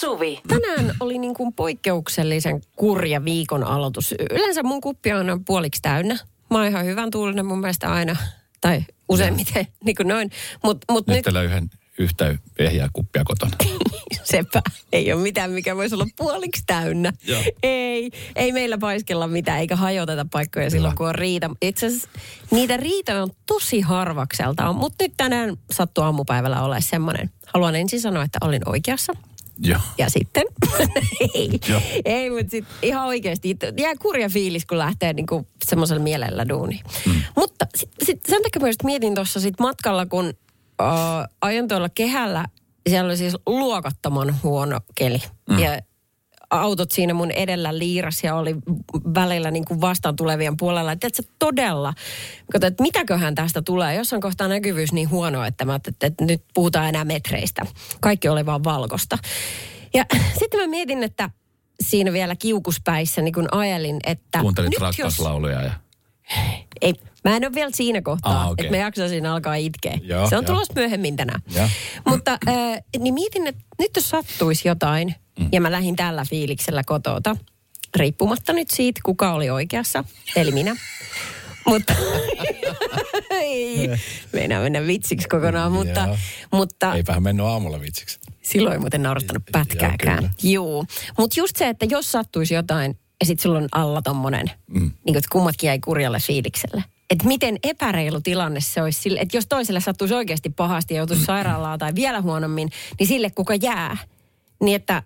Suvi. Tänään oli niin kuin poikkeuksellisen kurja viikon aloitus. Yleensä mun kuppi on aina puoliksi täynnä. Mä oon ihan hyvän tuulinen mun mielestä aina. Tai useimmiten, niin kuin noin. Mutta mut Nyt, nyt teillä yhden yhtä ehjää kuppia kotona. sepä ei ole mitään, mikä voisi olla puoliksi täynnä. Joo. Ei, ei meillä paiskella mitään, eikä hajoteta paikkoja silloin, Hyvä. kun on riita. Itse asiassa niitä riitä on tosi harvakselta, mutta nyt tänään sattuu aamupäivällä olla semmoinen. Haluan ensin sanoa, että olin oikeassa. Joo. Ja sitten, ei, ei mutta sitten ihan oikeasti jää kurja fiilis, kun lähtee niinku semmoisella mielellä duuniin. Mm. Mutta sit, sit sen takia just mietin tuossa sit matkalla, kun uh, ajan tuolla kehällä, siellä oli siis luokattoman huono keli. Mm. Ja autot siinä mun edellä liiras ja oli välillä niin kuin vastaan tulevien puolella. Että se todella, kato, että mitäköhän tästä tulee. Jossain kohtaa näkyvyys niin huono, että, mä, että, että nyt puhutaan enää metreistä. Kaikki oli vaan valkosta. Ja sitten mä mietin, että siinä vielä kiukuspäissä niin kun ajelin, että Kuuntelit nyt jos... rakkauslauluja ja... Ei, mä en ole vielä siinä kohtaa, Ah, okei. että mä jaksaisin alkaa itkeä. Joo, se on tulossa myöhemmin tänään. Mutta äh, niin mietin, että nyt jos sattuisi jotain, mm. ja mä lähdin tällä fiiliksellä kotota, riippumatta nyt siitä, kuka oli oikeassa, eli minä. Mutta ei, meinaa mennä vitsiksi kokonaan, mutta, Joo. mutta Eipähän mennyt aamulla vitsiksi. silloin ei muuten naurattanut pätkääkään. Joo. Mutta just se, että jos sattuisi jotain, ja sitten sulla on alla tommonen, mm. niin että kummatkin jäi kurjalle fiilikselle. Että miten epäreilu tilanne se olisi sille, että jos toiselle sattuisi oikeasti pahasti ja joutuisi sairaalaan tai vielä huonommin, niin sille kuka jää. Niin että, et,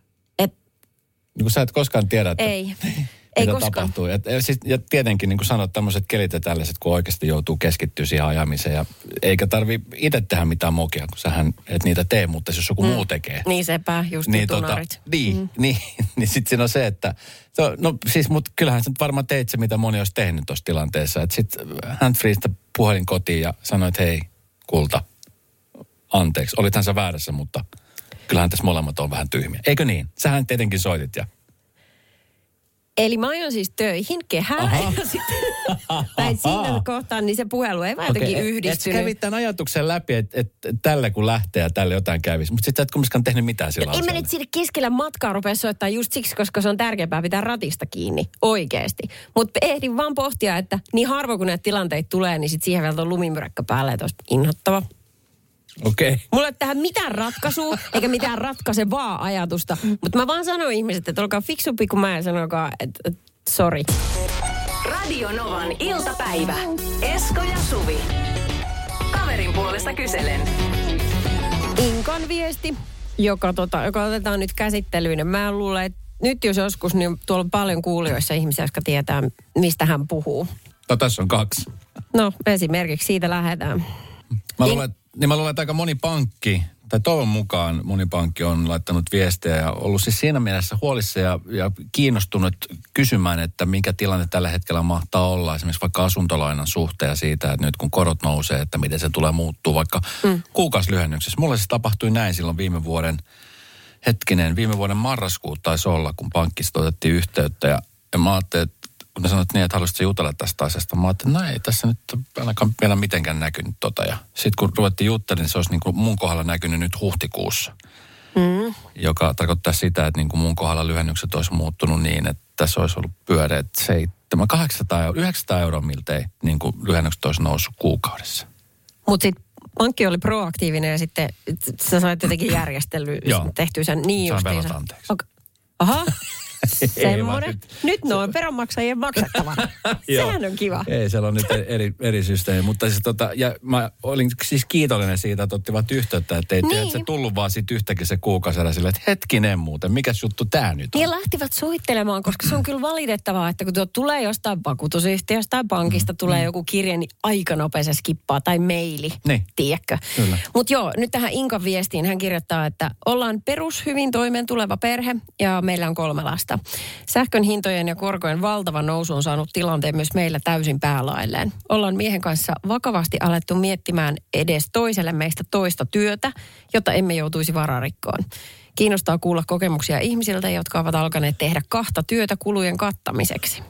Niin kun sä et koskaan tiedä, että ei, ei mitä koskaan. tapahtuu. Ja, ja, siis, ja tietenkin, niin kuin sanoit, tämmöiset kelit ja tällaiset, kun oikeasti joutuu keskittyä siihen ajamiseen. Ja eikä tarvi itse tehdä mitään mokia, kun sähän et niitä tee, mutta jos joku mm. muu tekee. Niin sepä, just niin, tota, niin, mm. niin, niin sitten siinä on se, että to, no siis, mutta kyllähän sä nyt varmaan teit se, mitä moni olisi tehnyt tuossa tilanteessa. Että sitten handfreesta puhelin kotiin ja sanoit, hei, kulta, anteeksi. Olithan sä väärässä, mutta kyllähän tässä molemmat on vähän tyhmiä. Eikö niin? Sähän tietenkin soitit ja... Eli mä ajoin siis töihin kehään Aha. ja sitten, tai siinä kohtaa, niin se puhelu ei vaan jotenkin et- Et yhdistynyt. sä kävit tämän ajatuksen läpi, että et, et tälle kun lähtee ja tälle jotain kävisi. Mutta sitten sä et kumminkaan tehnyt mitään sillä En mä nyt sinne keskellä matkaa rupea soittaa just siksi, koska se on tärkeämpää pitää ratista kiinni. Oikeesti. Mutta ehdin vaan pohtia, että niin harvoin kun näitä tilanteita tulee, niin sit siihen vielä tuon lumimyräkkä päälle, että olisi inhottava. Okei. Okay. Mulla ei ole tähän mitään ratkaisua, eikä mitään ratkaisevaa ajatusta. Mutta mä vaan sanoin ihmiset, että olkaa fiksumpi kuin mä ja sanokaa, että, että sorry. Radio Novan iltapäivä. Esko ja Suvi. Kaverin puolesta kyselen. Inkon viesti, joka, tota, joka otetaan nyt käsittelyyn. Mä luulen, että nyt jos joskus, niin tuolla on paljon kuulijoissa ihmisiä, jotka tietää, mistä hän puhuu. No tässä on kaksi. No esimerkiksi siitä lähdetään. Mä luulen, niin mä luulen, että aika moni pankki, tai toivon mukaan moni pankki on laittanut viestejä ja ollut siis siinä mielessä huolissa ja, ja kiinnostunut kysymään, että mikä tilanne tällä hetkellä mahtaa olla esimerkiksi vaikka asuntolainan suhteen ja siitä, että nyt kun korot nousee, että miten se tulee muuttuu vaikka mm. kuukausilyhennyksessä. Mulle se tapahtui näin silloin viime vuoden, hetkinen, viime vuoden marraskuut taisi olla, kun pankkista otettiin yhteyttä ja, ja mä ajattelin, että kun ne sanoivat niin, että haluaisitko jutella tästä asiasta, mä ajattelin, että no ei tässä nyt ainakaan vielä mitenkään näkynyt tota. Ja sitten kun ruvettiin juttelemaan, niin se olisi niin kuin mun kohdalla näkynyt nyt huhtikuussa. Mm. Joka tarkoittaa sitä, että niin kuin mun kohdalla lyhennykset olisi muuttunut niin, että tässä olisi ollut pyöreät 7, 800, 900 euroa miltei niin kuin lyhennykset olisi noussut kuukaudessa. Mutta sitten pankki oli proaktiivinen ja sitten sä sait jotenkin järjestely Joo. tehtyä sen niin Sain velat anteeksi. Ok- Aha. Semmoinen. nyt. Ne on veronmaksajien maksettava. Sehän on kiva. Ei, siellä on nyt eri, eri systeemi. Mutta siis tota, ja mä olin siis kiitollinen siitä, että ottivat yhteyttä, että ei Niin. niin. se tullut vaan sit yhtäkkiä se kuukausella sille, että hetkinen muuten, mikäs juttu tää nyt on? Niin ja lähtivät soittelemaan, koska se on kyllä valitettavaa, että kun tuo tulee jostain vakuutusyhtiöstä tai pankista, mm, tulee joku kirje, niin aika nopeasti skippaa tai maili, Niin. tiedätkö? Mutta joo, nyt tähän Inkan viestiin hän kirjoittaa, että ollaan perus hyvin toimeen tuleva perhe ja meillä on kolme lasta. Sähkön hintojen ja korkojen valtava nousu on saanut tilanteen myös meillä täysin päälailleen. Ollaan miehen kanssa vakavasti alettu miettimään edes toiselle meistä toista työtä, jotta emme joutuisi vararikkoon. Kiinnostaa kuulla kokemuksia ihmisiltä, jotka ovat alkaneet tehdä kahta työtä kulujen kattamiseksi.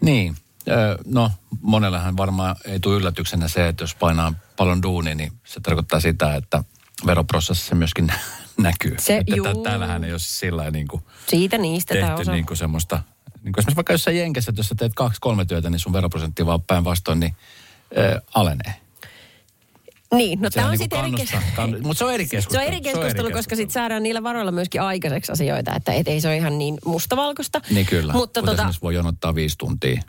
Niin, no monellahan varmaan ei tule yllätyksenä se, että jos painaa paljon duunia, niin se tarkoittaa sitä, että veroprosessissa myöskin näkyy. Se- että juu. tä- täällähän ei ole siis sillä niin kuin Siitä niistä tehty niin kuin semmoista, niin kuin esimerkiksi vaikka jossain Jenkessä, että jos sä teet kaksi, kolme työtä, niin sun veroprosentti vaan päinvastoin niin äh, alenee. Niin, no tämä on niinku sitten eri, kes- kannustaa- kann- Mutta se on eri se keskustelu. on eri keskustelu, koska sitten saadaan niillä varoilla myöskin aikaiseksi asioita, että et ei se ole ihan niin mustavalkoista. Niin kyllä, Mutta mutta tota, esimerkiksi voi jonottaa viisi tuntia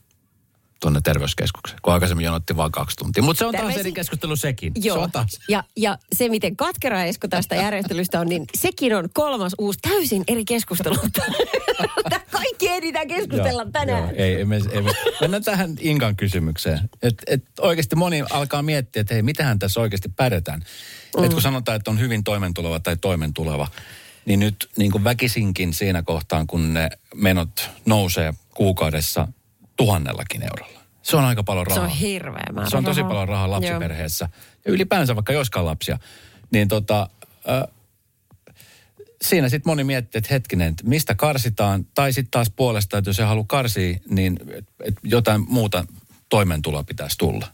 tuonne terveyskeskukseen, kun aikaisemmin jonotti vain kaksi tuntia. Mutta se on taas Terveisiä- eri keskustelu sekin. Se Joo. on taas. Ja, ja se, miten katkera Esko tästä järjestelystä on, niin sekin on kolmas uusi täysin eri keskustelu. Kaikki ehditään keskustella tänään. Joo, ei, ei, me, ei, me, mennään tähän Inkan kysymykseen. Et, et oikeasti moni alkaa miettiä, että hei, mitähän tässä oikeasti pärjätään. Mm. Et kun sanotaan, että on hyvin toimentuleva tai toimentuleva, niin nyt niin kuin väkisinkin siinä kohtaan, kun ne menot nousee kuukaudessa tuhannellakin eurolla. Se on aika paljon Se rahaa. on hirveä määrä Se on tosi rahaa. paljon rahaa Joo. lapsiperheessä. Ja ylipäänsä vaikka joskaan lapsia. Niin tota, äh, siinä sitten moni miettii, että hetkinen, että mistä karsitaan. Tai sitten taas puolesta, että jos se haluaa karsia, niin et, et jotain muuta toimeentuloa pitäisi tulla.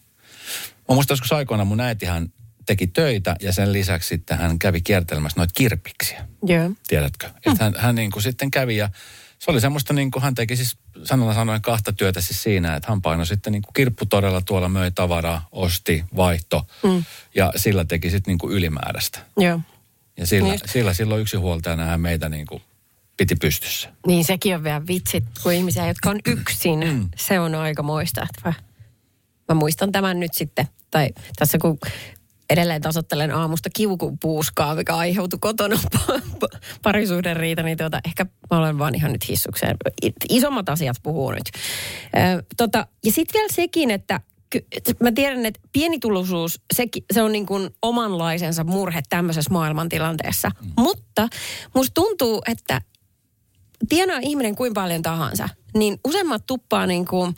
Mä muistan joskus aikoina mun äitihän teki töitä ja sen lisäksi sitten hän kävi kiertelemässä noita kirpiksiä Joo. tiedätkö? Mm. Että hän, hän niin kuin sitten kävi ja se oli semmoista niin kuin hän teki siis sanalla sanoen kahta työtä siis siinä, että hän painoi sitten niin kuin kirpputodella tuolla möi tavaraa, osti, vaihto mm. ja sillä teki sitten niin kuin ylimääräistä. Joo. Ja sillä, Just. sillä silloin yksi huoltajana hän meitä niin kuin piti pystyssä. Niin sekin on vielä vitsit, kun ihmisiä, jotka on yksin. Mm. Se on aika moista. Mä muistan tämän nyt sitten, tai tässä kun edelleen tasottelen aamusta kiukupuuskaa, mikä aiheutui kotona parisuhden riita, niin tuota, ehkä mä olen vaan ihan nyt hissukseen. Isommat asiat puhuu nyt. Ö, tota, ja sitten vielä sekin, että mä tiedän, että pienituloisuus, sekin, se on niin kuin omanlaisensa murhe tämmöisessä maailmantilanteessa. Mm. Mutta musta tuntuu, että tienaa ihminen kuin paljon tahansa, niin useimmat tuppaa niin kuin,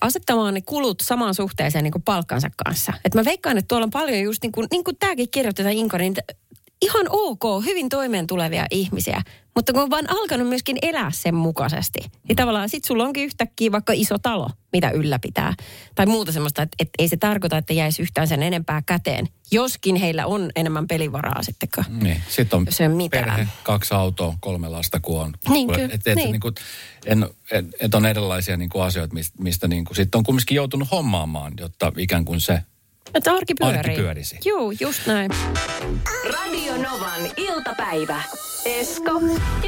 asettamaan ne kulut samaan suhteeseen niin kuin palkkansa kanssa. Et mä veikkaan, että tuolla on paljon just niin kuin, niin kuin tämäkin kirjoitetaan Inko, niin ihan ok, hyvin toimeen tulevia ihmisiä. Mutta kun on vaan alkanut myöskin elää sen mukaisesti, niin tavallaan sit sulla onkin yhtäkkiä vaikka iso talo, mitä ylläpitää. Tai muuta semmoista, että, että ei se tarkoita, että jäisi yhtään sen enempää käteen. Joskin heillä on enemmän pelivaraa sitten, kun Niin, sitten on Se on mitään. perhe, kaksi autoa, kolme lasta, kun on. Niin, kyllä, et, et, niin. niin kuin, en, et, et on erilaisia niin kuin asioita, mistä, mistä niin kuin, sitten on kumminkin joutunut hommaamaan, jotta ikään kuin se Että arki pyörii. Arki pyörisi. Joo, just näin. Radio Novan iltapäivä. Esko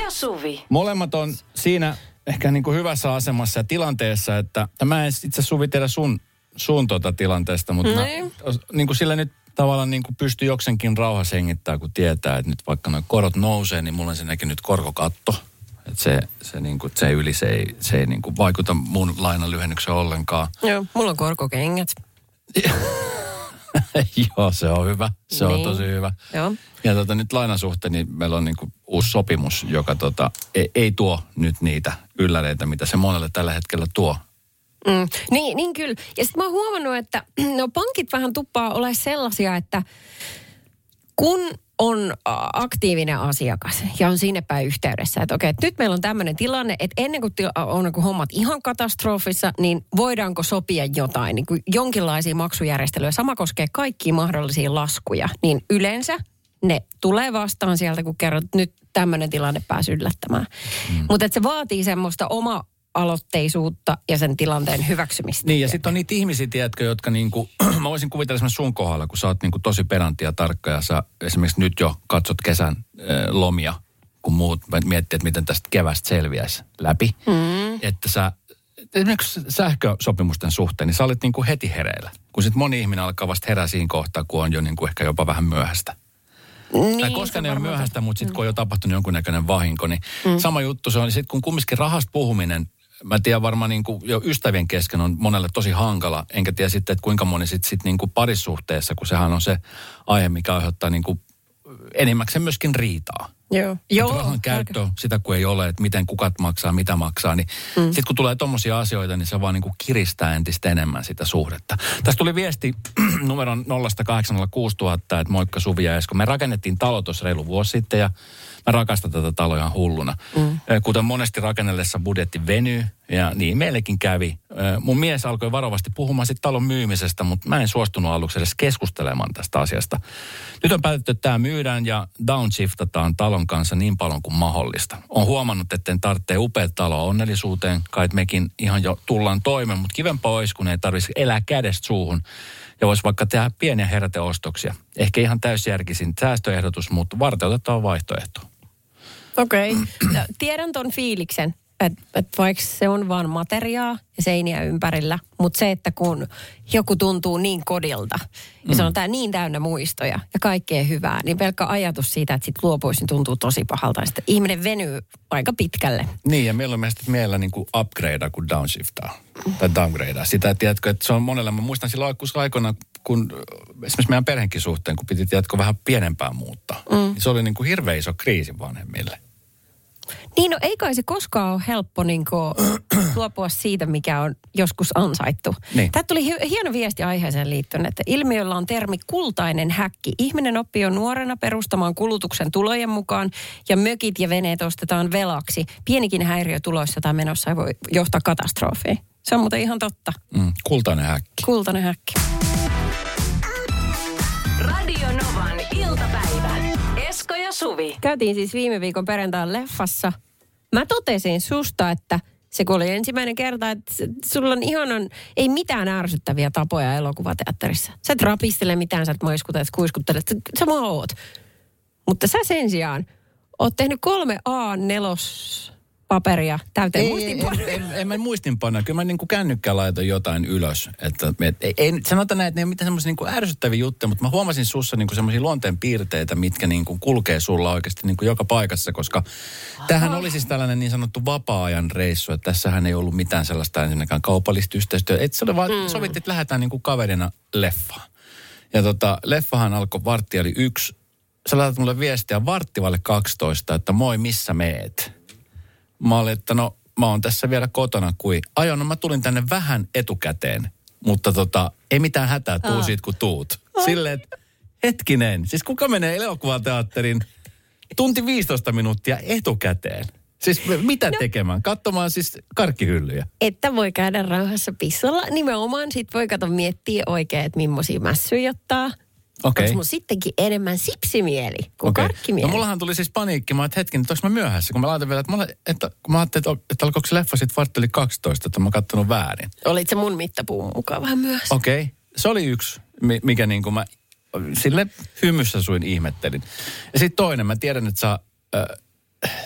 ja Suvi. Molemmat on siinä ehkä niin kuin hyvässä asemassa ja tilanteessa, että ja mä en itse Suvi tiedä sun, sun tuota tilanteesta, mutta mä, Niin. kuin sillä nyt tavallaan niin kuin pystyy joksenkin rauhassa hengittää, kun tietää, että nyt vaikka nuo korot nousee, niin mulla on ensinnäkin nyt korkokatto. Että se, se, niin kuin, se yli se ei, se ei niin kuin vaikuta mun lainan lyhennykseen ollenkaan. Joo, mulla on korkokengät. Joo, se on hyvä. Se on Niin. tosi hyvä. Joo. Ja tota, nyt lainan suhteen, niin meillä on niin kuin uusi sopimus, joka tota, ei, ei tuo nyt niitä ylläreitä, mitä se monelle tällä hetkellä tuo. Mm. Niin, niin kyllä. Ja sitten mä oon huomannut, että no pankit vähän tuppaa ole sellaisia, että kun on aktiivinen asiakas ja on sinne päin yhteydessä, että okei, että nyt meillä on tämmöinen tilanne, että ennen kuin til- on kuin hommat ihan katastrofissa, niin voidaanko sopia jotain, niin kuin jonkinlaisia maksujärjestelyjä. Sama koskee kaikkia mahdollisia laskuja, niin yleensä ne tulee vastaan sieltä, kun kerrot, että nyt tämmöinen tilanne pääsi yllättämään. Mm. Mutta se vaatii semmoista oma aloitteisuutta ja sen tilanteen hyväksymistä. Niin, ja sitten on niitä ihmisiä, tiedätkö, jotka niinku, mä voisin kuvitella esimerkiksi sun kohdalla, kun sä oot niinku tosi pedantti ja tarkka ja sä esimerkiksi nyt jo katsot kesän äh, lomia, kun muut miettii, että miten tästä kevästä selviäisi läpi. Mm. Että sä, esimerkiksi sähkösopimusten suhteen, niin sä olet niinku heti hereillä. Kun sitten moni ihminen alkaa vasta herää siinä kohtaa, kun on jo niinku ehkä jopa vähän myöhäistä. Niin, tai koska ne on myöhäistä, mutta sitten kun on jo tapahtunut jonkunnäköinen vahinko, niin mm. sama juttu se on. Sitten kun kumminkin rahasta puhuminen, mä tiedän varmaan niin kuin jo ystävien kesken on monelle tosi hankala, enkä tiedä sitten, että kuinka moni sitten sit niin kuin parisuhteessa, kun sehän on se aihe, mikä aiheuttaa niin kuin enimmäkseen myöskin riitaa. Joo. Joo, rahan käyttö, sitä kun ei ole, että miten kukat maksaa, mitä maksaa, niin mm. sitten kun tulee tommosia asioita, niin se vaan niin kuin kiristää entistä enemmän sitä suhdetta. Tästä tuli viesti numeron 0806000, että moikka Suvi ja Esko. Me rakennettiin talo tuossa reilu vuosi sitten ja mä rakastan tätä taloa ihan hulluna. Mm. Kuten monesti rakennellessa budjetti venyy, Ja niin meillekin kävi. Mun mies alkoi varovasti puhumaan sitten talon myymisestä, mutta mä en suostunut aluksi edes keskustelemaan tästä asiasta. Nyt on päätetty, että tämä myydään ja downshiftataan talon kanssa niin paljon kuin mahdollista. On huomannut, että en tarvitse upeat taloa onnellisuuteen, kai mekin ihan jo tullaan toimeen, mutta kivempaa olisi, kun ei tarvitsisi elää kädestä suuhun ja voisi vaikka tehdä pieniä heräteostoksia. Ehkä ihan täysjärkisin säästöehdotus, mutta varteutettava vaihtoehto. Okei. Okay. Tiedän ton fiiliksen, että et vaikka se on vaan materiaa ja seiniä ympärillä, mutta se, että kun joku tuntuu niin kodilta ja se on tää niin täynnä muistoja ja kaikkea hyvää, niin pelkkä ajatus siitä, että sit luopuisi, niin tuntuu tosi pahalta. Ja sitten ihminen venyy aika pitkälle. Niin, ja meillä on mielestäni meillä niin kuin upgradea kuin downshiftaa. Tai downgradea. Sitä, tiedätkö, että se on monella. Mä muistan silloin aikoina, kun esimerkiksi meidän perheenkin suhteen, kun piti, tiedätkö, vähän pienempään muuttaa. Mm. Niin se oli niin kuin hirveän iso kriisi vanhemmille. Niin no ei kai se koskaan ole helppo niin luopua siitä, mikä on joskus ansaittu. Niin. Tämä tuli hi- hieno viesti aiheeseen liittyen, että ilmiöllä on termi kultainen häkki. Ihminen oppii jo nuorena perustamaan kulutuksen tulojen mukaan ja mökit ja veneet ostetaan velaksi. Pienikin häiriö tuloissa tai menossa voi johtaa katastrofiin. Se on muuten ihan totta. Mm, kultainen häkki. Kultainen häkki. Suvi. Käytiin siis viime viikon perjantain leffassa. Mä totesin susta, että se kun oli ensimmäinen kerta, että sulla on ihanan, ei mitään ärsyttäviä tapoja elokuvateatterissa. Sä et rapistele mitään, sä et moiskuta, et kuiskuttelet, sä- sä oot. Mutta sä sen sijaan oot tehnyt kolme A4 paperia täyteen Ei, muistinpanoja. en, en, en, mä muistinpanoja. Kyllä mä niin kuin kännykkään laitoin jotain ylös. Että, et, ei, ei, sanotaan näin, että ne ei ole mitään semmoisia niin ärsyttäviä juttuja, mutta mä huomasin sussa niin semmoisia luonteen piirteitä, mitkä niin kuin kulkee sulla oikeasti niin kuin joka paikassa, koska tämähän oli siis tällainen niin sanottu vapaa-ajan reissu, että tässähän ei ollut mitään sellaista ensinnäkään kaupallista yhteistyötä. Että se oli vaan, mm. sovittiin, että lähdetään niin kuin kaverina leffaan. Ja tota, leffahan alkoi vartti oli yksi. Sä laitat mulle viestiä varttivalle 12, että moi, missä meet? Mä olin, että no mä oon tässä vielä kotona, kui ajon, no mä tulin tänne vähän etukäteen, mutta tota, ei mitään hätää, tuu siitä kun tuut. Silleen, että hetkinen, siis kuka menee elokuvateatterin tunti 15 minuuttia etukäteen? Siis mitä no. tekemään? Katsomaan siis karkkihyllyjä. Että voi käydä rauhassa pissolla. Nimenomaan sit voi kato miettiä oikein, että millaisia mässyjä ottaa. Okei. Onko mun sittenkin enemmän sipsimieli kuin Okei. karkkimieli? No mullahan tuli siis paniikki, mä että hetken, että onko mä myöhässä, kun mä laitan vielä, että, mulla, että kun mä ajattelin, että, että alkoiko se leffa sitten vartti yli 12, että mä oon kattonut väärin. Olit se mun mittapuun mukaan vähän myöhässä. Okei, okay. se oli yksi, mi- mikä niin kuin mä sille hymyssä suin ihmettelin. Ja sitten toinen, mä tiedän, että sä, äh,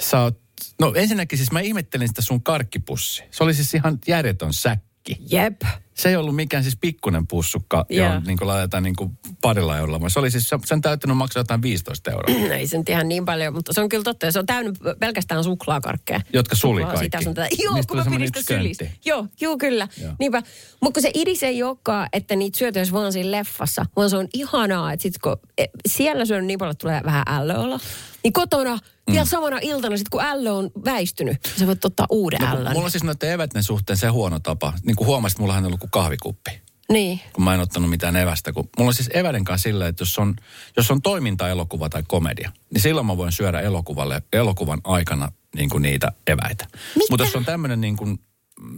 sä oot, no ensinnäkin siis mä ihmettelin sitä sun karkkipussi. Se oli siis ihan järjetön säkki. Jep. Se ei ollut mikään siis pikkunen pussukka, Joo. johon niin laitetaan niin kuin parilla eurolla, se oli siis, se- sen täytynyt maksaa jotain 15 euroa. No ei se nyt ihan niin paljon, mutta se on kyllä totta. Se on täynnä pelkästään suklaakarkkeja. Jotka suli Suklaa, kaikki. Sitä sun tätä. Joo, Niistä kun mä pidin sitä sylissä. Joo, joo kyllä. Joo. Niinpä. Mutta kun se idis ei olekaan, että niitä syötäisiin vaan siinä leffassa, vaan se on ihanaa, että sit kun e, siellä syön niin paljon, tulee vähän ällöolo, niin kotona mm. vielä samana iltana, sit kun ällö on väistynyt, sä voit ottaa uuden No, ällön. mulla on siis noiden evätten suhteen se huono tapa. Niin kuin huomasit, mullahan ei ollut kuin kahvikuppi. Niin. kun mä en ottanut mitään evästä. Kun mulla on siis eväiden kanssa silleen, että jos on, jos on toimintaelokuva tai komedia, niin silloin mä voin syödä elokuvalle, elokuvan aikana niin kuin niitä eväitä. Mutta jos on tämmöinen niin kuin,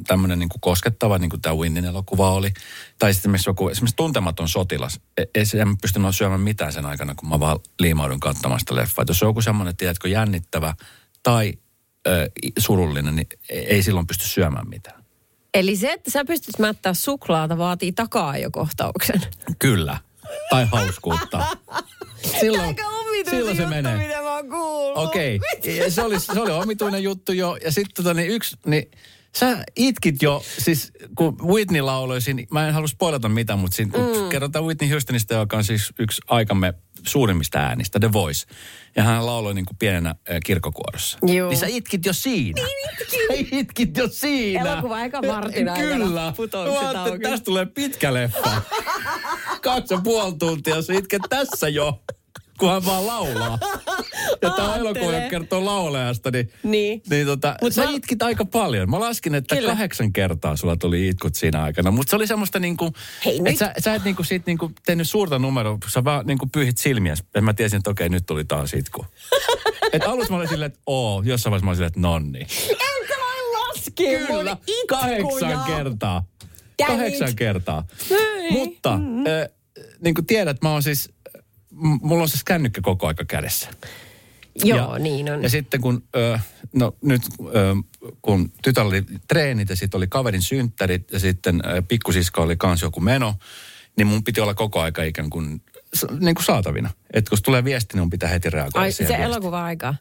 tämmöinen niin kuin koskettava, niin kuin tämä Winnin elokuva oli, tai sitten esimerkiksi joku esimerkiksi tuntematon sotilas, e- ei se- en pystynyt syömään mitään sen aikana, kun mä vaan liimaudun katsomaan sitä leffaa. Et jos on joku semmoinen, tiedätkö, jännittävä tai ö, surullinen, niin ei ei silloin pysty syömään mitään. Eli se, että sä pystyt mättää suklaata, vaatii takaa jo kohtauksen. Kyllä. Tai hauskuutta. Silloin, silloin se juttu, menee. mitä mä oon. Okei, ja se oli, se oli omituinen juttu jo. Ja sitten tota, niin yksi, niin sä itkit jo, siis kun Whitney lauloi siinä, mä en halua spoilata mitään, mutta siinä, kun Mm. kerrotaan Whitney Houstonista, joka on siis yksi aikamme suurimmista äänistä, The Voice. Ja hän lauloi niin kuin pienenä kirkkokuorossa. Juu. Niin sä itkit jo siinä. Niin Sä itkit jo siinä. Elokuva eka vartin aikana Kyllä. Mä tästä tulee pitkä leffa. Kaksi ja puoli tuntia, sä itket tässä jo, kun hän vaan laulaa. Ja tämä elokuva, joka kertoo laulajasta, niin, Niin. niin tota, Mut sä mä- itkit aika paljon. Mä laskin, että Kyllä. kahdeksan kertaa sulla tuli itkut siinä aikana. Mutta se oli semmoista niinku, Hei, nyt- että sä, sä et niinku siitä niinku tehnyt suurta numeroa, sä vaan niinku pyyhit silmiä. Ja mä tiesin, että okei, nyt tuli taas itku. Et alussa mä olin silleen, että oo, jossain vaiheessa mä olin silleen, että nonni. Enkä mä mun Kyllä, kahdeksan kertaa. Damn Kahdeksan kertaa. Mutta mm-hmm. äh, niin kuin tiedät, mä oon siis, mulla on siis kännykkä koko aika kädessä. Joo, ja, niin on. Ja sitten kun, ö, no nyt ö, kun tytär oli treenit ja sitten oli kaverin synttärit ja sitten ö, pikkusisko oli kans joku meno, niin mun piti olla koko aika ikään kuin, niin kuin saatavina. Että kun tulee viesti, niin mun pitää heti reagoida Ai, se elokuva-aika.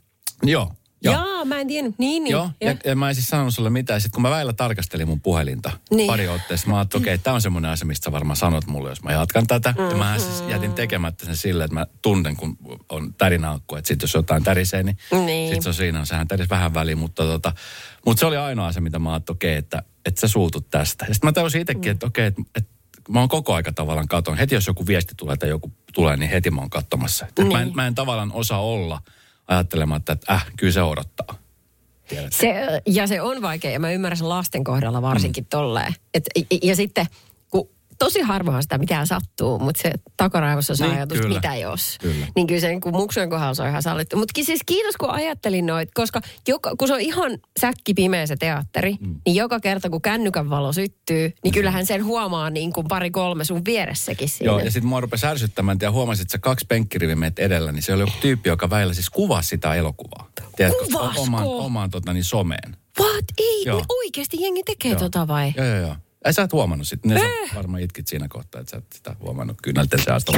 Joo. Joo. Jaa, mä en tiennyt. Niin, niin. Joo, ja, ja mä en siis sanonut sulle mitään. Sitten kun mä väillä tarkastelin mun puhelinta Niin. niin. pari otteessa, mä ajattelin, okei, okay, tämä on semmoinen asia, mistä sä varmaan sanot mulle, jos mä jatkan tätä. Mm-hmm. Ja mä siis jätin tekemättä sen silleen, että mä tunnen, kun on tärinaukku, että sit jos jotain tärisee, niin, Niin. sit se on siinä, sehän täris vähän väliin. Mutta, tota, mutta se oli ainoa asia, mitä mä ajattelin, okei, okay, että, että sä suutut tästä. Ja sitten mä tajusin itsekin, että okei, okay, että, että mä oon koko aika tavallaan katon. Heti jos joku viesti tulee tai joku tulee, niin heti mä oon katsomassa. Niin. mä, en, mä en tavallaan osaa olla ajattelematta, että äh, kyllä se odottaa. Se, ja se on vaikea, ja mä ymmärrän sen lasten kohdalla varsinkin mm. tolleen. Et, ja, ja sitten, tosi harvoin sitä mitään sattuu, mutta se takaraivossa saa Niin, ajatus, kyllä. mitä jos. Kyllä. Niin kyllä se niin kuin muksujen kohdalla se on ihan sallittu. Mutta siis kiitos, kun ajattelin noit, koska joka, kun se on ihan säkki pimeä se teatteri, mm. niin joka kerta kun kännykän valo syttyy, niin kyllähän sen huomaa niin kuin pari kolme sun vieressäkin siinä. Joo, ja sitten mua rupesi ärsyttämään, ja huomasin, että sä kaksi penkkiriviä meet edellä, niin se oli joku tyyppi, joka väillä siis kuvasi sitä elokuvaa. Tiedätkö, Kuvasko? omaan, omaan tota, niin someen. What? Ei, Joo. niin oikeasti jengi tekee Joo. tota vai? Joo, joo, joo. Ei sä et huomannut sitä. Ne sä varmaan itkit siinä kohtaa, että sä et sitä huomannut kyynelten seasta.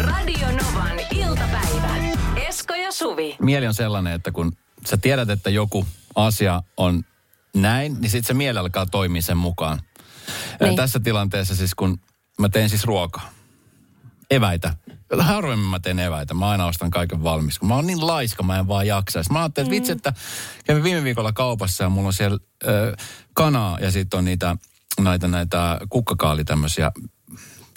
Radio Novan iltapäivä. Esko ja Suvi. Mieli on sellainen, että kun sä tiedät, että joku asia on näin, niin sitten se mieli alkaa toimia sen mukaan. Niin. Tässä tilanteessa siis, kun mä teen siis ruokaa, eväitä. Harvemmin mä teen eväitä. Mä aina ostan kaiken valmis. Kun mä oon niin laiska, mä en vaan jaksa. Sitten mä ajattelin, että vitsi, että kävin viime viikolla kaupassa ja mulla on siellä ö, kanaa ja sitten on niitä, näitä, näitä kukkakaali tämmöisiä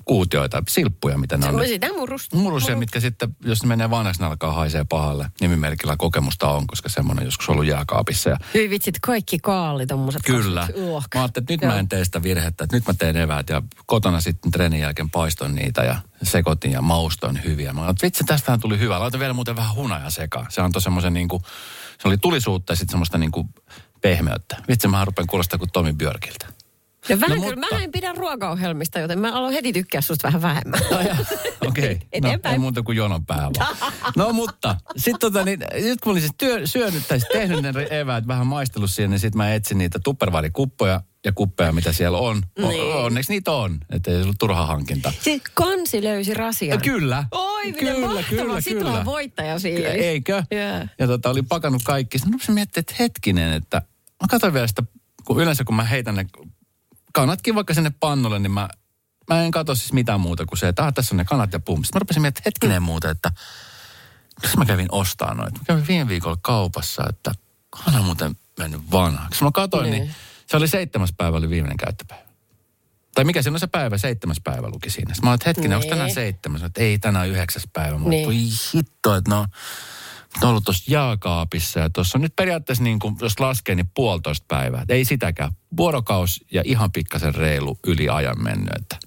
kuutioita, silppuja, mitä ne on. Se, sitä murusta. Murusia, mitkä sitten, jos ne menee vanhaksi, ne alkaa haisee pahalle. Nimimerkillä kokemusta on, koska semmoinen joskus ollut jääkaapissa. Ja Hyi vitsit, kaikki kaali tommoset. Kyllä. Uok. Mä ajattelin, että nyt Joo. mä en tee sitä virhettä, että nyt mä teen eväät ja kotona sitten treenin jälkeen paistoin niitä ja sekoitin ja maustoin hyviä. Mä ajattelin, että vitsi, tästähän tuli hyvä. Laitan vielä muuten vähän hunajaa sekaan. Se antoi semmoisen niinku, se oli tulisuutta ja sitten semmoista niinku pehmeyttä. Vitsi, mä rupean kuulostaa kuin Tomi Björkiltä. No vähän No kyllä, mutta- mä en pidä ruokaohjelmista, joten mä aloin heti tykkää susta vähän vähemmän. Okei, okay. no, ei muuta kuin jonon pää vaan. No mutta, sitten tota, niin, nyt kun olin siis työ, syönyt tai siis tehnyt ne eväät, vähän maistellut siihen, niin sitten mä etsin niitä tupperware-kuppoja ja kuppeja, mitä siellä on. O- Niin. onneksi niitä on, että ei se ollut turha hankinta. Siis kansi löysi rasian. Kyllä. Oi, miten kyllä, mahtavaa. kyllä, Sitten kyllä. on voittaja fiilis. Eikö? Joo. Ja tota, oli pakannut kaikki. Sitten mä rupesin miettimään, että hetkinen, että mä katsoin vielä sitä, kun yleensä kun mä heitän ne kanatkin vaikka sinne pannulle, niin mä, mä en katso siis mitään muuta kuin se, että ah, tässä on ne kanat ja pum. Sitten mä rupesin miettimään, hetkinen muuta, että miksi mä kävin ostaa noita. Mä kävin viime viikolla kaupassa, että kana on muuten mennyt vanhaksi. Mä katsoin, niin. Niin. se oli seitsemäs päivä, oli viimeinen käyttöpäivä. Tai mikä siinä on se päivä, seitsemäs päivä luki siinä. Sitten mä olin, että hetkinen, onko Niin. tänään seitsemäs? Mä, Että ei, tänään yhdeksäs päivä. Mä Niin. niin. hitto, että no, ne on ollut tuossa jaakaapissa ja tuossa on nyt periaatteessa niin kuin, jos laskee, niin puolitoista päivää. Ei sitäkään. Vuorokaus ja ihan pikkasen reilu yli ajan mennyt. Että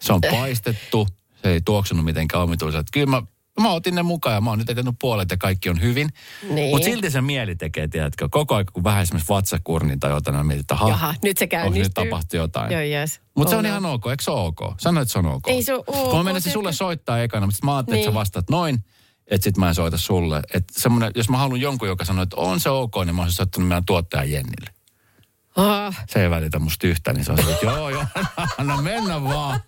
se on paistettu, se ei tuoksunut mitenkään omituiselta. Kyllä mä, mä otin ne mukaan ja mä oon nyt etennyt puolet ja kaikki on hyvin. Niin. Mutta silti se mieli tekee, tiedätkö, koko aika kun vähän esimerkiksi vatsakurnin tai jotain, niin mietit, että aha, Jaha, nyt se käynnistyy. nyt tapahtuu jotain. Joo, yes. Mutta se on ihan ok, eikö se ole ok? Sano, että se on ok. Ei se ole ok, Kun mä menisin sulle soittaa ekana, mutta mä ajattelin, että Niin. sä vastaat noin, että sit mä en soita sulle. Että semmonen, jos mä haluan jonkun, joka sanoo, että on se ok, niin mä olisin soittanut meidän tuottajan Jennille. Ah, Se ei välitä musta yhtään, niin se on se, että joo, joo, anna mennä vaan.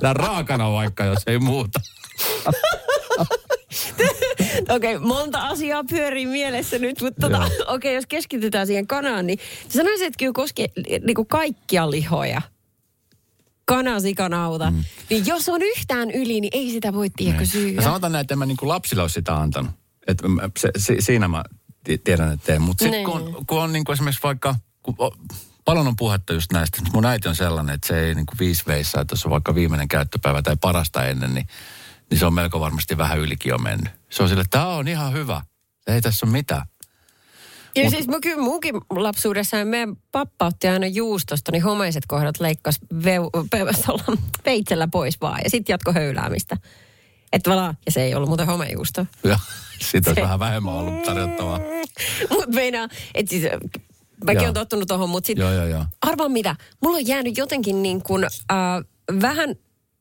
Tää raakana vaikka, jos ei muuta. Okei, okay, monta asiaa pyörii mielessä nyt, mutta tota, okei, okay, jos keskitytään siihen kanaan, niin sä sanoisit, että kyllä koskee niin kuin kaikkia lihoja. Kana, sikanauta. Mm. Niin jos on yhtään yli, niin ei sitä voi tiedäkö Ja syyä. sanotaan näin, että en mä niin lapsille ole sitä antanut. Et mä- se, si, siinä mä ti- tiedän, että teen. Mutta sitten Niin. kun, kun on niin kuin esimerkiksi vaikka, kun paljon on puhetta just näistä. Mun äiti on sellainen, että se ei niin kuin viisi veissä, että jos on vaikka viimeinen käyttöpäivä tai parasta ennen, niin, niin se on melko varmasti vähän ylikin jo mennyt. Se on sille, että tämä on ihan hyvä. Ei tässä ole mitään. Kyllä siis mä, kyllä munkin lapsuudessa meidän pappa otti aina juustosta, niin homeiset kohdat leikkas veu, pe, veitsellä pois vaan ja sitten jatko höyläämistä. Että valaa, ja se ei ollut muuten homejuusto. Ja siitä olisi Se- vähän vähemmän ollut tarjottavaa. Mutta meinaa, että siis, mäkin Joo. olen tottunut tuohon, mutta sitten Joo, joo, joo. arvaa mitä, mulla on jäänyt jotenkin niin kuin, äh, vähän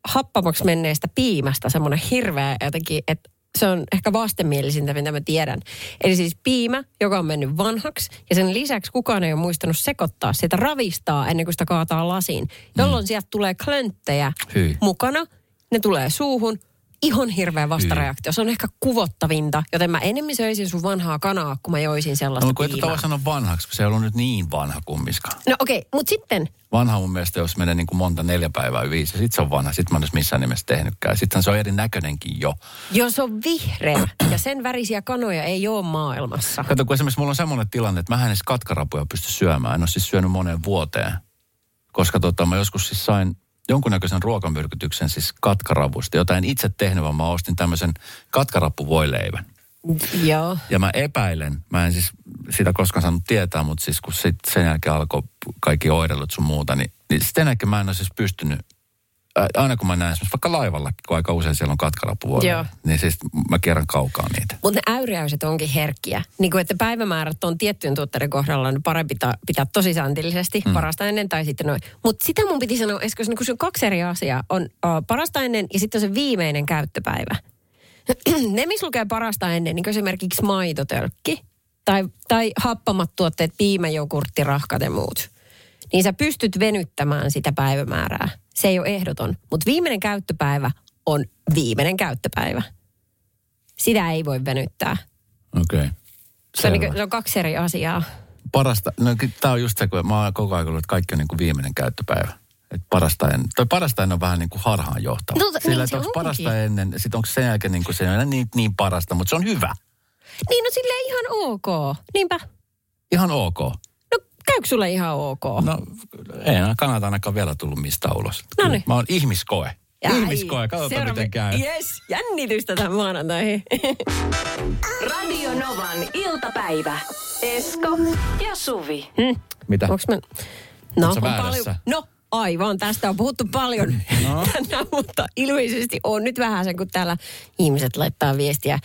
happamaksi menneestä piimästä semmoinen hirveä jotenkin, että se on ehkä vastenmielisintä, mitä mä tiedän. Eli siis piimä, joka on mennyt vanhaksi, ja sen lisäksi kukaan ei ole muistanut sekoittaa sitä, ravistaa ennen kuin sitä kaataa lasiin, jolloin sieltä tulee klönttejä Hyi. mukana, ne tulee suuhun, ihan hirveä vastareaktio. Se on ehkä kuvottavinta, joten mä enemmän söisin sun vanhaa kanaa, kun mä joisin sellaista No kun et voi sanoa vanhaksi, kun se ei ollut nyt niin vanha kummiskaan. No okei, okay, mutta sitten Vanha mun mielestä, jos menee niin kuin monta neljä päivää viisi, ja sit se on vanha. Sit mä en olisi missään nimessä tehnytkään. Sitten se on erinäköinenkin jo. Jos on vihreä ja sen värisiä kanoja ei ole maailmassa. Kato, kun esimerkiksi mulla on semmoinen tilanne, että mä en edes katkarapuja pysty syömään. En ole siis syönyt moneen vuoteen. Koska tota, mä joskus siis sain jonkunnäköisen ruokamyrkytyksen siis katkaravusta, jota en itse tehnyt, vaan mä ostin tämmöisen katkarappuvoileivän. Joo. Ja mä epäilen, mä en siis sitä koskaan saanut tietää, mutta siis kun sit sen jälkeen alkoi kaikki oirelut sun muuta, niin, niin sitten jälkeen mä en ole siis pystynyt, aina kun mä näen esimerkiksi vaikka laivalla, kun aika usein siellä on Joo. niin siis mä kierrän kaukaa niitä. Mutta ne äyriäiset onkin herkkiä. Niin kuin, että päivämäärät on tiettyjen tuotteiden kohdalla niin parempi ta- pitää tosi sääntillisesti, mm. parasta ennen tai sitten noin. Mutta sitä mun piti sanoa, Esko, kun se on kaksi eri asiaa. On uh, parasta ennen ja sitten on se viimeinen käyttöpäivä. ne, missä lukee parasta ennen, niin kuin esimerkiksi maitotölkki tai, tai happamat tuotteet, piimä, jogurtti, rahkat ja muut. Niin sä pystyt venyttämään sitä päivämäärää. Se ei ole ehdoton. Mutta viimeinen käyttöpäivä on viimeinen käyttöpäivä. Sitä ei voi venyttää. Okei. Okay. Se on, niin, se on kaksi eri asiaa. Parasta, no tämä on just se, kun mä oon koko ajan ollut, että kaikki on niin kuin viimeinen käyttöpäivä. Että parasta ennen, toi parasta ennen on vähän niin kuin harhaan johtava. No, niin Sillä, että onko parasta ennen, sitten onko sen jälkeen niin kuin se ei ole niin, niin parasta, mutta se on hyvä. Niin, no silleen ihan ok. Niinpä. Ihan ok. Käykö sulle ihan ok? No ei kannata ainakaan vielä tullut mistään ulos. Noniin. Mä oon ihmiskoe. Ai, ihmiskoe, katsotaan seuraava- miten käy. Yes, jännitystä tämän maanantaihin. Radio Novan iltapäivä. Esko ja Suvi. Mitä? Onks mä... No, on paljon... No, aivan. Tästä on puhuttu paljon No. tänään, mutta ilmeisesti on nyt vähän sen, kun täällä ihmiset laittaa viestiä.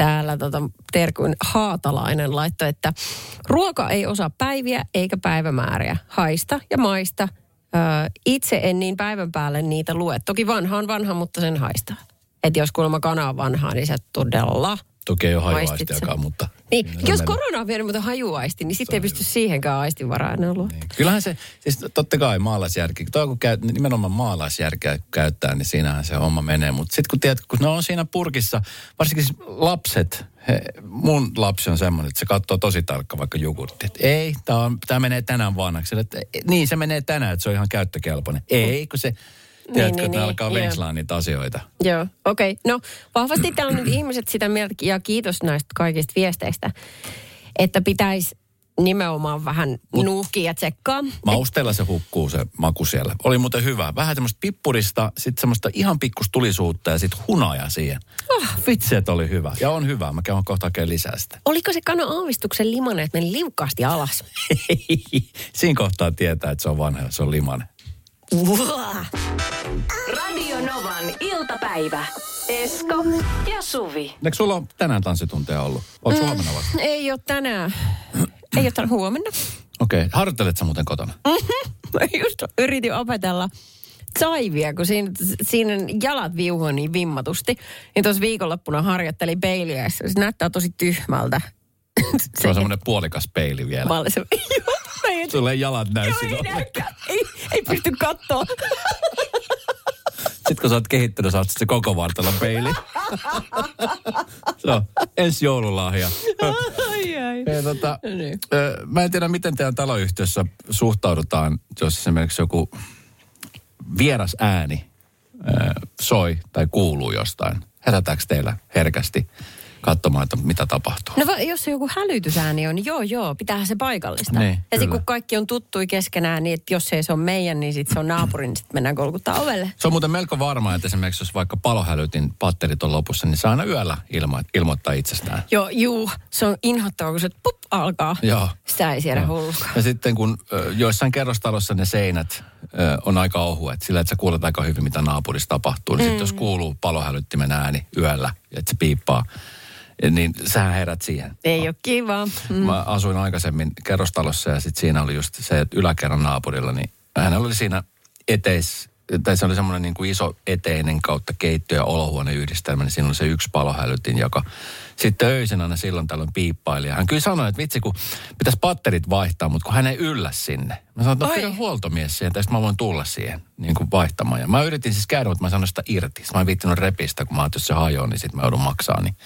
Ää, Täällä tota, Terkun Haatalainen laittoi, että ruoka ei osaa päiviä eikä päivämääriä. Haista ja maista. Ää, itse en niin päivän päälle niitä lue. Toki vanha on vanha, mutta sen haistaa. Että jos kuulemma kana on vanhaa, niin se todella Toki ei ole mutta... niin, Kyllä jos menee. korona on vienyt muuten hajuaisti, niin sitten ei pysty siihenkään aistinvaraan enää. Niin. Kyllähän se, siis totta kai maalaisjärki, toi kun käy, nimenomaan maalaisjärkeä käyttää, niin siinähän se homma menee. Mutta sitten kun tiedät, kun ne on siinä purkissa, varsinkin siis lapset, he, mun lapsi on semmoinen, että se katsoo tosi tarkka vaikka jogurtti. Että ei, tämä menee tänään vanhaksi. Että, niin, se menee tänään, että se on ihan käyttökelpoinen. Ei, kun se, tiedätkö, niin, että ne niin, alkaa joo. venkslaa niitä asioita. Joo, okei. Okay. No vahvasti täällä on nyt ihmiset sitä mieltä, ja kiitos näistä kaikista viesteistä, että pitäisi nimenomaan vähän nuuhkia ja tsekkaa. Mausteella se hukkuu se maku siellä. Oli muuten hyvä. Vähän semmoista pippurista, sitten semmoista ihan pikkus tulisuutta ja sitten hunaja siihen. Oh. Vitsi, että oli hyvä. Ja on hyvä. Mä käyn kohta hakemaan lisää sitä. Oliko se kana aavistuksen limanen, että meni liukkaasti alas? Siinä kohtaa tietää, että se on vanha se on limanen. Radio Novan iltapäivä. Esko ja Suvi. Eikö sulla ole tänään tanssitunteja ollut? Oletko mm. huomenna vasta? Ei ole tänään. Ei ole tänään huomenna. Okei. Okay. Harjoittelet sä muuten kotona? Mä just yritin opetella saivia, kun siinä, siinä jalat viuhuu niin vimmatusti. Niin tuossa viikonloppuna harjoittelin peiliä, se näyttää tosi tyhmältä. Se on semmoinen puolikas peili vielä. Mä olin se, joo, en- Sulle ei jalat näy joo, ei, ei, ei pysty katsoa. Sitten kun sä oot kehittynyt, saat se koko vartalon peili. se on ensi joululahja. ai, ai. Hei, tota, Niin. ö, mä en tiedä, miten teidän taloyhtiössä suhtaudutaan, jos esimerkiksi joku vieras ääni ö, soi tai kuuluu jostain. Herätääkö teillä herkästi katsomaan, että mitä tapahtuu? No va- jos joku hälytysääni on, niin joo joo, pitäähän se paikallista. Niin, ja sitten kun kaikki on tuttui keskenään, niin että jos ei se ole meidän, niin sitten se on naapurin, niin sitten mennään kolkuttaa ovelle. Se on muuten melko varmaa, että esimerkiksi jos vaikka palohälytin patterit on lopussa, niin saa aina yöllä ilmo- ilmoittaa itsestään. Joo, juu, se on inhottavaa, kun se pup, alkaa. Joo. Sitä ei Joo. hullukaan. Ja sitten kun joissain kerrostalossa ne seinät ö, on aika ohuet, sillä että sä kuulet aika hyvin, mitä naapurissa tapahtuu. Niin mm. sitten jos kuuluu palohälyttimen ääni yöllä, että se piippaa, niin sähän herät siihen. Ei ole kiva. Mm. Mä asuin aikaisemmin kerrostalossa ja sitten siinä oli just se, että yläkerran naapurilla, niin hänellä oli siinä eteis, tai se oli semmoinen niin kuin iso eteinen kautta keittiö- ja olohuoneyhdistelmä, niin siinä oli se yksi palohälytin, joka sitten öisin aina silloin tällöin piippaili. Ja hän kyllä sanoi, että vitsi, kun pitäisi patterit vaihtaa, mutta kun hän ei yllä sinne. Mä sanoin, että no, Oi. pyydän huoltomies siihen, tästä mä voin tulla siihen niin kuin vaihtamaan. Ja mä yritin siis käydä, mutta mä sanoin sitä irti. Mä en viittinyt repistä, kun mä ajattelin, että jos se hajoaa, niin sitten mä joudun maksaa. Niin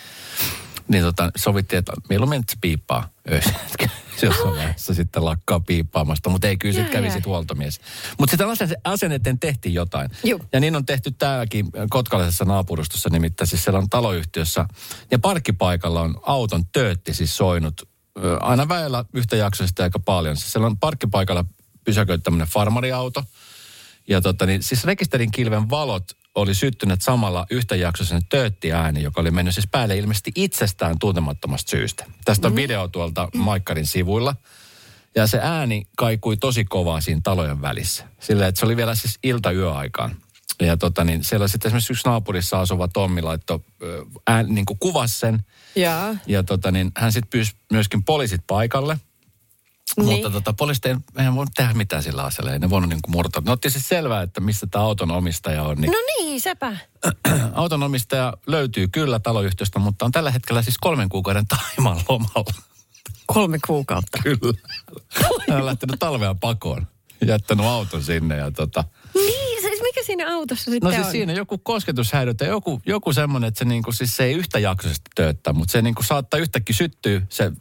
niin tota, sovittiin, että mieluummin se piippaa. Jossain vaiheessa sitten lakkaa piippaamasta, mutta ei kyllä sitten kävi jaa. sit huoltomies. Mutta sitten asian eteen tehtiin jotain. Juu. Ja niin on tehty täälläkin kotkalaisessa naapurustossa, nimittäin siis siellä on taloyhtiössä. Ja parkkipaikalla on auton töötti siis soinut aina väellä yhtäjaksoisesti aika paljon. Siis siellä on parkkipaikalla pysäköity tämmöinen farmariauto. Ja tota, niin, siis rekisterin kilven valot oli syttyneet samalla yhtäjaksoisen tööttiääni, joka oli mennyt siis päälle ilmeisesti itsestään tuntemattomasta syystä. Tästä on video tuolta Maikkarin sivuilla. Ja se ääni kaikui tosi kovaa siinä talojen välissä. Sillä että se oli vielä siis ilta-yöaikaan. Ja tota niin, siellä sitten esimerkiksi yksi naapurissa asuva Tommi laittoi ään, niin kuin kuvasi sen. Jaa. Ja tota niin, hän sitten pyysi myöskin poliisit paikalle. Niin. Mutta tota, poliisit ei, eihän voinut tehdä mitään sillä asialla. Ei ne voinut niin murtaa. Ne otti siis selvää, että missä tämä auton omistaja on. Niin No niin, sepä. auton omistaja löytyy kyllä taloyhtiöstä, mutta on tällä hetkellä siis kolmen kuukauden taiman lomalla. Kolme kuukautta. Kyllä. Hän on lähtenyt talvea pakoon. Jättänyt auton sinne ja tota... Niin, siis mikä siinä autossa sitten No siis on? siinä joku kosketushäiriötä, joku, joku semmoinen, että se niinku, siis se ei yhtäjaksoisesti tööttää, mutta se niinku saattaa yhtäkkiä syttyä se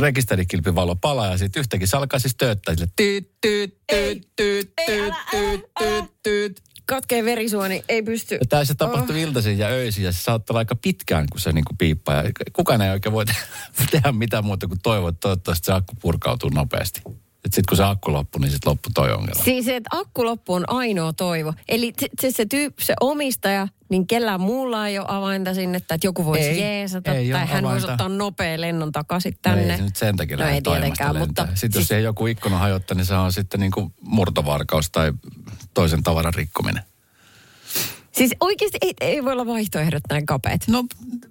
rekisterikilpivalo palaa ja sitten yhtäkkiä se alkaa siis tööttää sille tyyt, tyyt, tyyt, tyyt, tyyt, tyyt, tyyt, tyyt. Katkee verisuoni, ei pysty. Ja tämä se tapahtui iltaisin ja öisin ja se saattaa olla aika pitkään, kun se niinku piippaa. Ja kukaan ei oikein voi te- tehdä mitään muuta kuin toivoa, että toivottavasti se akku purkautuu nopeasti. Sitten kun se akku loppuu, niin sitten loppu toi ongelma. Siis se, että akku loppu on ainoa toivo. Eli se, se, se, tyyp, se omistaja, niin kellään muulla ei ole avainta sinne, että joku voisi Ei, jeesata. ei tai hän voisi ottaa nopea lennon takaisin No tänne. ei se nyt sen takia No ei tietenkään, lentää. mutta... Sitten jos siis, ei joku ikkuna hajottaa, niin se on sitten niinku murtovarkaus tai toisen tavaran rikkominen. siis oikeasti ei, ei voi olla vaihtoehdot näin kapeat. No,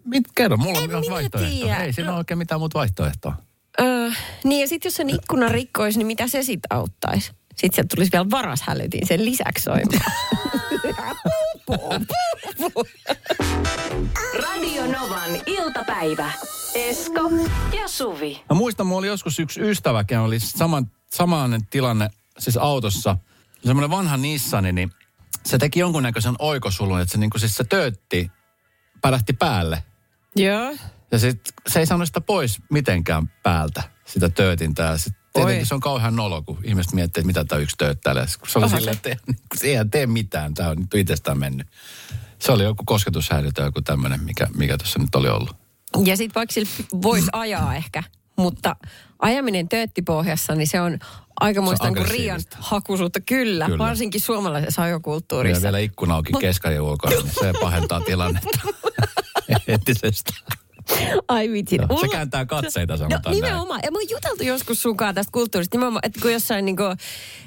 mit, kerro, mulla En on myös vaihtoehto. tiedä. Ei siinä No. ole oikein mitään muuta vaihtoehtoa. Öö, niin ja sitten jos sen ikkunan rikkoisi, niin mitä se sitten auttaisi? Sitten sieltä tulisi vielä varashälytin sen lisäksi soimaan. Radio Novan iltapäivä. Esko ja Suvi. Mä muistan, mulla oli joskus yksi ystävä, ken oli saman, samainen tilanne siis autossa. Semmoinen vanha Nissani, niin se teki jonkunnäköisen oikosulun, että se, niin kuin, siis se töötti, pärähti päälle. Joo. Ja sit, se ei saanut sitä pois mitenkään päältä, sitä töötintää. Sitten tietenkin Oi. se on kauhean nolo, kun ihmiset miettii, että mitä tämä yksi tööttäilee. Kun se oli silleen, se. että ei- kun se ei tee mitään, tämä on nyt itsestään mennyt. Se oli joku kosketushäiriö tai joku tämmöinen, mikä, mikä tuossa nyt oli ollut. Ja sitten vaikka sillä voisi ajaa ehkä, mutta ajaminen tööttipohjassa, niin se on aikamoista niin kuin riian aggressiivista. hakuisuutta. Kyllä, Kyllä. varsinkin suomalaisessa Ja ajokulttuurissa. vielä ikkuna auki keskarin ulkona, niin se pahentaa tilannetta entisestä. Ai vitsi. Joo, se kääntää katseita, No sanotaan näin. nimenomaan. Ja mä oon juteltu joskus sunkaan tästä kulttuurista. Nimenomaan, että kun jossain niin kuin,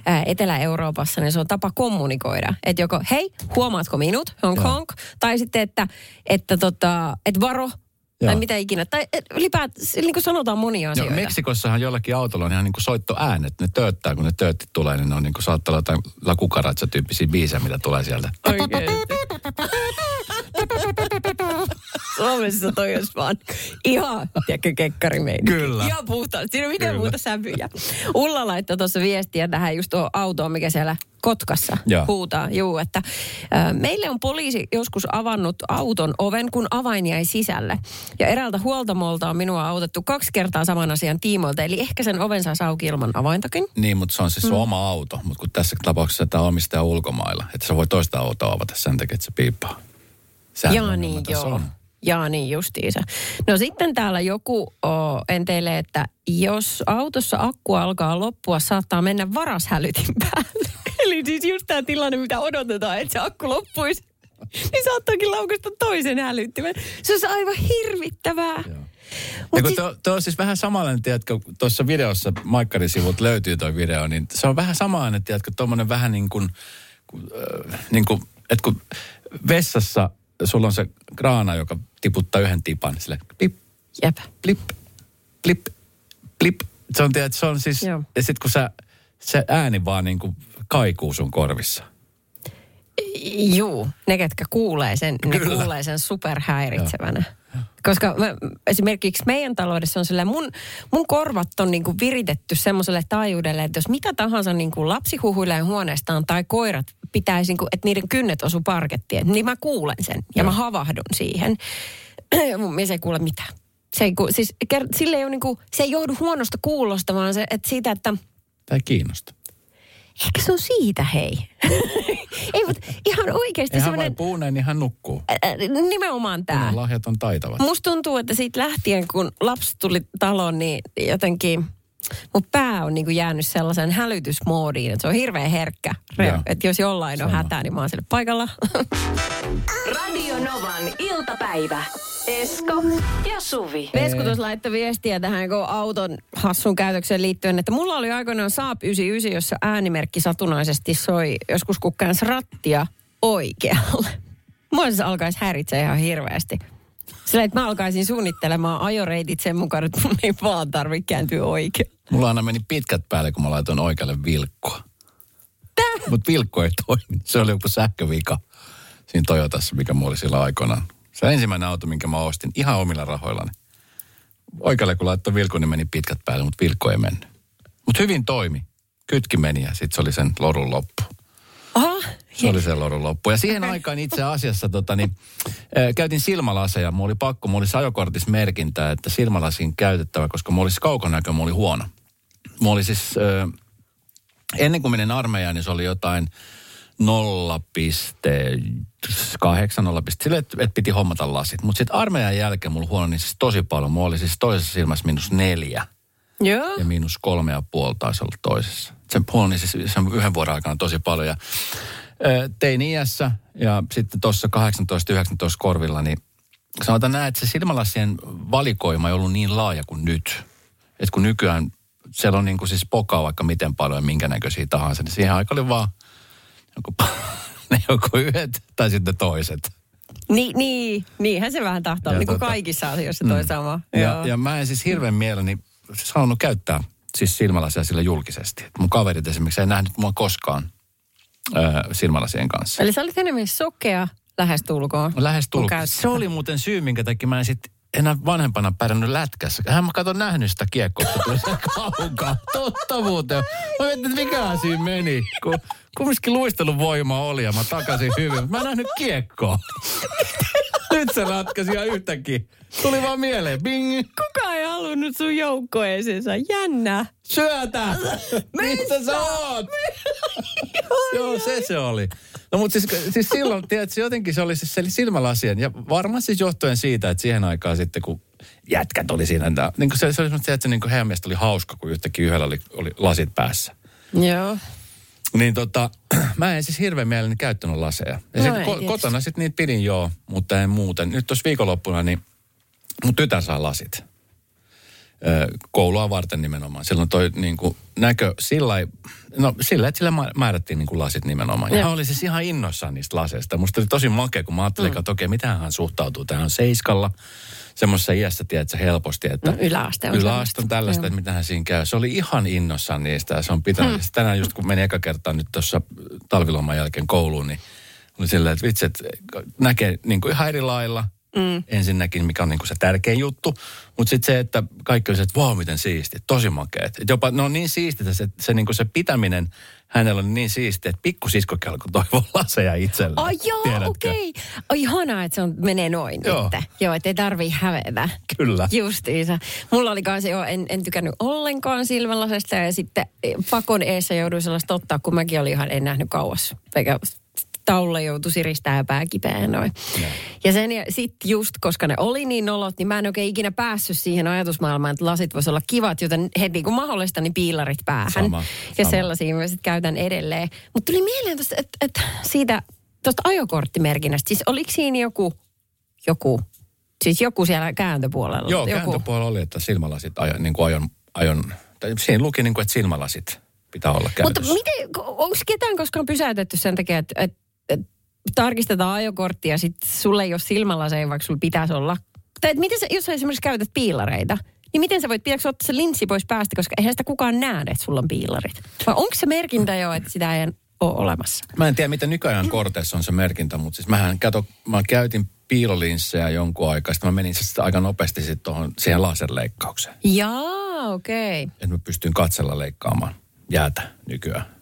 ää, Etelä-Euroopassa, niin se on tapa kommunikoida. Että joko, hei, huomaatko minut, honk Joo. honk. Tai sitten, että, että, tota, että varo, tai Joo. mitä ikinä. Tai ylipäätään, niin kuin sanotaan monia Joo, asioita. Meksikossahan jollakin autolla on ihan niin kuin soittoäänet. Ne tööttää, kun ne töötti tulee, niin ne on niin kuin saattaa olla jotain La Cucaracha-tyyppisiä biisejä, mitä tulee sieltä. Oikeesti. Suomessa toi olisi vaan ihan, tiedätkö, kekkari Kyllä. Ihan puhtaan. Siinä ei ole mitään Kyllä. muuta sävyjä. Ulla laittoi tuossa viestiä tähän just tuohon autoon, mikä siellä Kotkassa Joo. huutaa. Juu, että ö, meille on poliisi joskus avannut auton oven, kun avain jäi sisälle. Ja eräältä huoltamolta on minua autettu kaksi kertaa saman asian tiimoilta. Eli ehkä sen oven saisi auki ilman avaintakin. Niin, mutta se on siis sun oma auto. Mutta kun tässä tapauksessa tämä omistaja on ulkomailla, että se voi toista autoa avata sen takia, että se piippaa. Sehän Jaa on niin, ongelma tässä joo. on. Jaa niin, justiinsa. No sitten täällä joku o, enteilee, että jos autossa akku alkaa loppua, saattaa mennä varashälytin päälle. Eli siis just tämä tilanne, mitä odotetaan, että se akku loppuisi. Niin saattaakin laukasta toisen hälyttimen. Se olisi aivan hirvittävää. Joo. Ja kun siis- tuo, tuo on siis vähän samanlainen, tiedätkö, tuossa videossa, Maikkarin sivut löytyy tuo video, niin se on vähän samanlainen, tiedätkö, tuommoinen vähän niin kuin, kuin, äh, niin kuin, että kun vessassa sulla on se kraana, joka tiputtaa yhden tipan, sille pip, Jep. plip, plip, plip. Se on, tiedät, se on siis, Joo. ja sitten kun sä, se ääni vaan niin kuin kaikuu sun korvissa. Juu, ne ketkä kuulee sen, ne Kyllä. kuulee sen superhäiritsevänä. Koska mä, esimerkiksi meidän taloudessa on sellainen, mun, mun korvat on niinku viritetty semmoiselle taajuudelle, että jos mitä tahansa niinku lapsi huhuilee huoneestaan tai koirat pitäisi, niinku, että niiden kynnet osu parkettiin, niin mä kuulen sen ja mä havahdun siihen. Mun mies ei kuule mitään. Se ei, ku, siis, ker, sille ei ole niinku, se ei johdu huonosta kuulosta, vaan se, että siitä, että Tai kiinnosta. Ehkä se on siitä, hei. ei, mutta ihan oikeasti Ei hän semmoinen... vain puuneen, niin hän nukkuu. Nimenomaan tämä. Hän lahjat on taitavat. Musta tuntuu, että siitä lähtien, kun lapsi tuli taloon, niin jotenkin mun pää on niinku jäänyt sellaisen hälytysmoodiin, että se on hirveän herkkä. Että jos jollain on Sama. hätää, niin mä oon sille paikalla. Radio Novan iltapäivä. Esko ja Suvi. Vesku tuossa laittoi viestiä tähän kun auton hassun käytökseen liittyen, että mulla oli aikoinaan Saab 99, jossa äänimerkki satunnaisesti soi joskus kun käänsi rattia oikealle. Mua se alkaisi häiritseä ihan hirveästi. Sillä että mä alkaisin suunnittelemaan ajoreitit sen mukaan, että mun ei vaan tarvitse kääntyä oikein. Mulla aina meni pitkät päälle, kun mä laitoin oikealle vilkkoa. Mutta vilkko ei toimi. Se oli joku sähkövika siinä Toyotassa, mikä mulla oli silloin aikoinaan. Se ensimmäinen auto, minkä mä ostin ihan omilla rahoillani. Oikealle kun laittoi vilkon, niin meni pitkät päälle, mutta vilkko ei mennyt. Mutta hyvin toimi. Kytki meni ja sitten se oli sen lorun loppu. Aha, Se oli se lorun loppu. Ja siihen aikaan itse asiassa tota, niin, äh, käytin silmälaseja. Mulla oli pakko, mulla oli ajokortissa merkintä, että silmälasin käytettävä, koska mulla olisi kaukonäkö, mulla oli huono. Mulla oli siis, äh, ennen kuin menin armeijaan, niin se oli jotain 0,8, 0, sille, että et piti hommata lasit. Mutta sitten armeijan jälkeen mulla huono niin siis tosi paljon. Mulla oli siis toisessa silmässä miinus neljä joo. ja miinus kolme ja puoli taisi olla toisessa. Se huoni siis sen yhden vuoden aikana tosi paljon. Ja, ö, tein iässä ja sitten tuossa 18-19 korvilla, niin sanotaan näin, että se silmälasien valikoima ei ollut niin laaja kuin nyt. Että kun nykyään siellä on niin kuin siis pokaa vaikka miten paljon ja minkä näköisiä tahansa, niin siihen aikaan oli vaan joku, ne joko yhdet tai sitten toiset. Niin, niin, niinhän se vähän tahtoo, Ja niin kuin tota- kaikissa asioissa toi sama. Ja, Joo. ja mä en siis hirveän mielelläni siis halunnut käyttää siis silmälasia sille julkisesti. Et mun kaverit esimerkiksi ei nähnyt mua koskaan ö, silmälasien kanssa. Eli sä olit enemmän sokea lähestulkoon. Lähes kun tullut. käytit Se oli muuten syy, minkä takia mä en sit enää vanhempana pärjännyt lätkässä. Hän mä katon nähnyt sitä kiekkoa, kun tuli se kaukaa. Totta muuten. Mä mietin, että mikä siinä meni. Kun kumminkin luistelun voima oli ja mä takasin hyvin. Mä en nähnyt kiekkoa. Nyt se ratkaisi ihan yhtäkkiä. Tuli vaan mieleen. Bing! Kuka ei halunnut sun joukkoeeseensa? Jännä. Syötä! Missä sä oot? Joo, se se oli. No mutta siis, siis silloin, tiedätkö, jotenkin se oli siis se silmälasien. Ja varmaan siis johtuen siitä, että siihen aikaan sitten, kun jätkät oli siinä, tää- niin kuin se, se oli semmoista, että niin kuin heidän mielestä oli hauska, kun yhtäkkiä yhdellä oli, oli lasit päässä. Joo. Niin tota, mä en siis hirveän mielelläni käyttänyt laseja. Ja No sit ei ko- kotona sitten niitä pidin joo, mutta en muuten. Nyt tuossa viikonloppuna, niin mun tytär saa lasit. Koulua varten nimenomaan. Silloin toi niin kuin, näkö sillä no sillä, että sillä mä- määrättiin niin kuin lasit nimenomaan. Ja hän oli siis ihan innoissaan niistä laseista. Musta oli tosi makea, kun mä ajattelin, mm. että okei, miten hän suhtautuu tähän seiskalla. Semmoisessa iässä, tiedätkö, helposti, että No, yläaste on yläaste on tällaista, Joo. että mitä hän siinä käy. Se oli ihan innossaan niistä ja se on pitänyt. Hmm. Tänään just kun meni eka kertaa nyt tuossa talviloman jälkeen kouluun, niin oli silleen, että vitsi, että näkee niin kuin ihan eri lailla. Mm. Ensinnäkin, mikä on niin kuin se tärkein juttu. Mutta sitten se, että kaikki oli se, että wow, miten siisti, tosi makeet. Et jopa ne on niin siistiä, se, se, niin kuin se pitäminen hänellä on niin siistiä, että pikkusiskokin alkoi toivoa laseja itselleen. Ai joo, okei. Okay. Oi ihanaa, että se on, menee noin Joo. nyt. Joo, että ei tarvii hävetä. Kyllä. Justiinsa. Mulla oli kanssa jo, en, en tykännyt ollenkaan silmälasesta ja sitten pakon eessä jouduin sellaista ottaa, kun mäkin olin ihan, en nähnyt kauas. Eikä taululla joutui siristää ja pää kipeä noin. Joo. Ja sen ja sitten just, koska ne oli niin nolot, niin mä en oikein ikinä päässyt siihen ajatusmaailmaan, että lasit voisi olla kivat, joten heti kun mahdollista, niin piilarit päähän. Sama, ja sama. sellaisia mä sitten käytän edelleen. Mutta tuli mieleen tosta, että, että siitä tuosta ajokorttimerkinnästä, siis oliko siinä joku, joku Siis joku siellä kääntöpuolella. Joo, joku. kääntöpuolella oli, että silmälasit ajon, niin kuin ajon, ajon tai siinä luki niin kuin, että silmälasit pitää olla Mutta käytössä. miten, onko ketään koskaan pysäytetty sen takia, että, että tarkistetaan ajokorttia ja sitten sulle ei ole silmälaseja, vaikka sulla pitäisi olla? Tai että miten sä, jos sä esimerkiksi käytät piilareita, niin miten sä voit, pitääkö ottaa se linssi pois päästä, koska eihän sitä kukaan näe, että sulla on piilarit? Vai onko se merkintä jo, että sitä ei ole olemassa? Mä en tiedä, mitä nykyajan korteissa on se merkintä, mutta siis mähän kato, mä käytin piilolinssejä jonkun aikaa, sitten mä menin sitten aika nopeasti sit tohon, siihen laserleikkaukseen. Jaa, okei. Okay. Että mä pystyn katsella leikkaamaan jäätä nykyään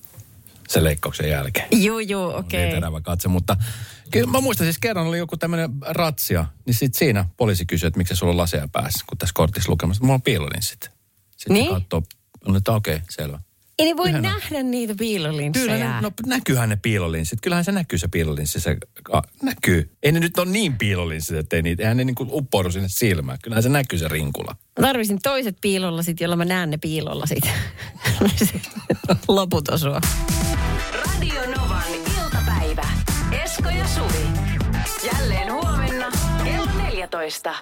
sen leikkauksen jälkeen. Joo, joo, Oli okei. Okay. terävä katse, mutta kyllä mä muistan siis kerran oli joku tämmöinen ratsia, niin sitten siinä poliisi kysyi, että miksi sulla on laseja päässä, kun tässä kortissa lukemassa, että mulla on piilolinssit. Sitten Niin? niin? katsoo, että okei, selvä. Ei ne voi Yhden on. nähdä niitä piilolinssejä. Kyllä, ne, no näkyyhän ne piilolinssit. Kyllähän se näkyy se piilolinssi. Se, a, näkyy. Ei ne nyt ole niin piilolinssit, että ei niitä, eihän ne niinku uppoudu sinne silmään. Kyllähän se näkyy se rinkula. Mä tarvisin toiset piilollasit, jolla mä näen ne piilollasit. Loput osua. Radio Novan iltapäivä. Esko ja Suvi. Jälleen huomenna kello 14.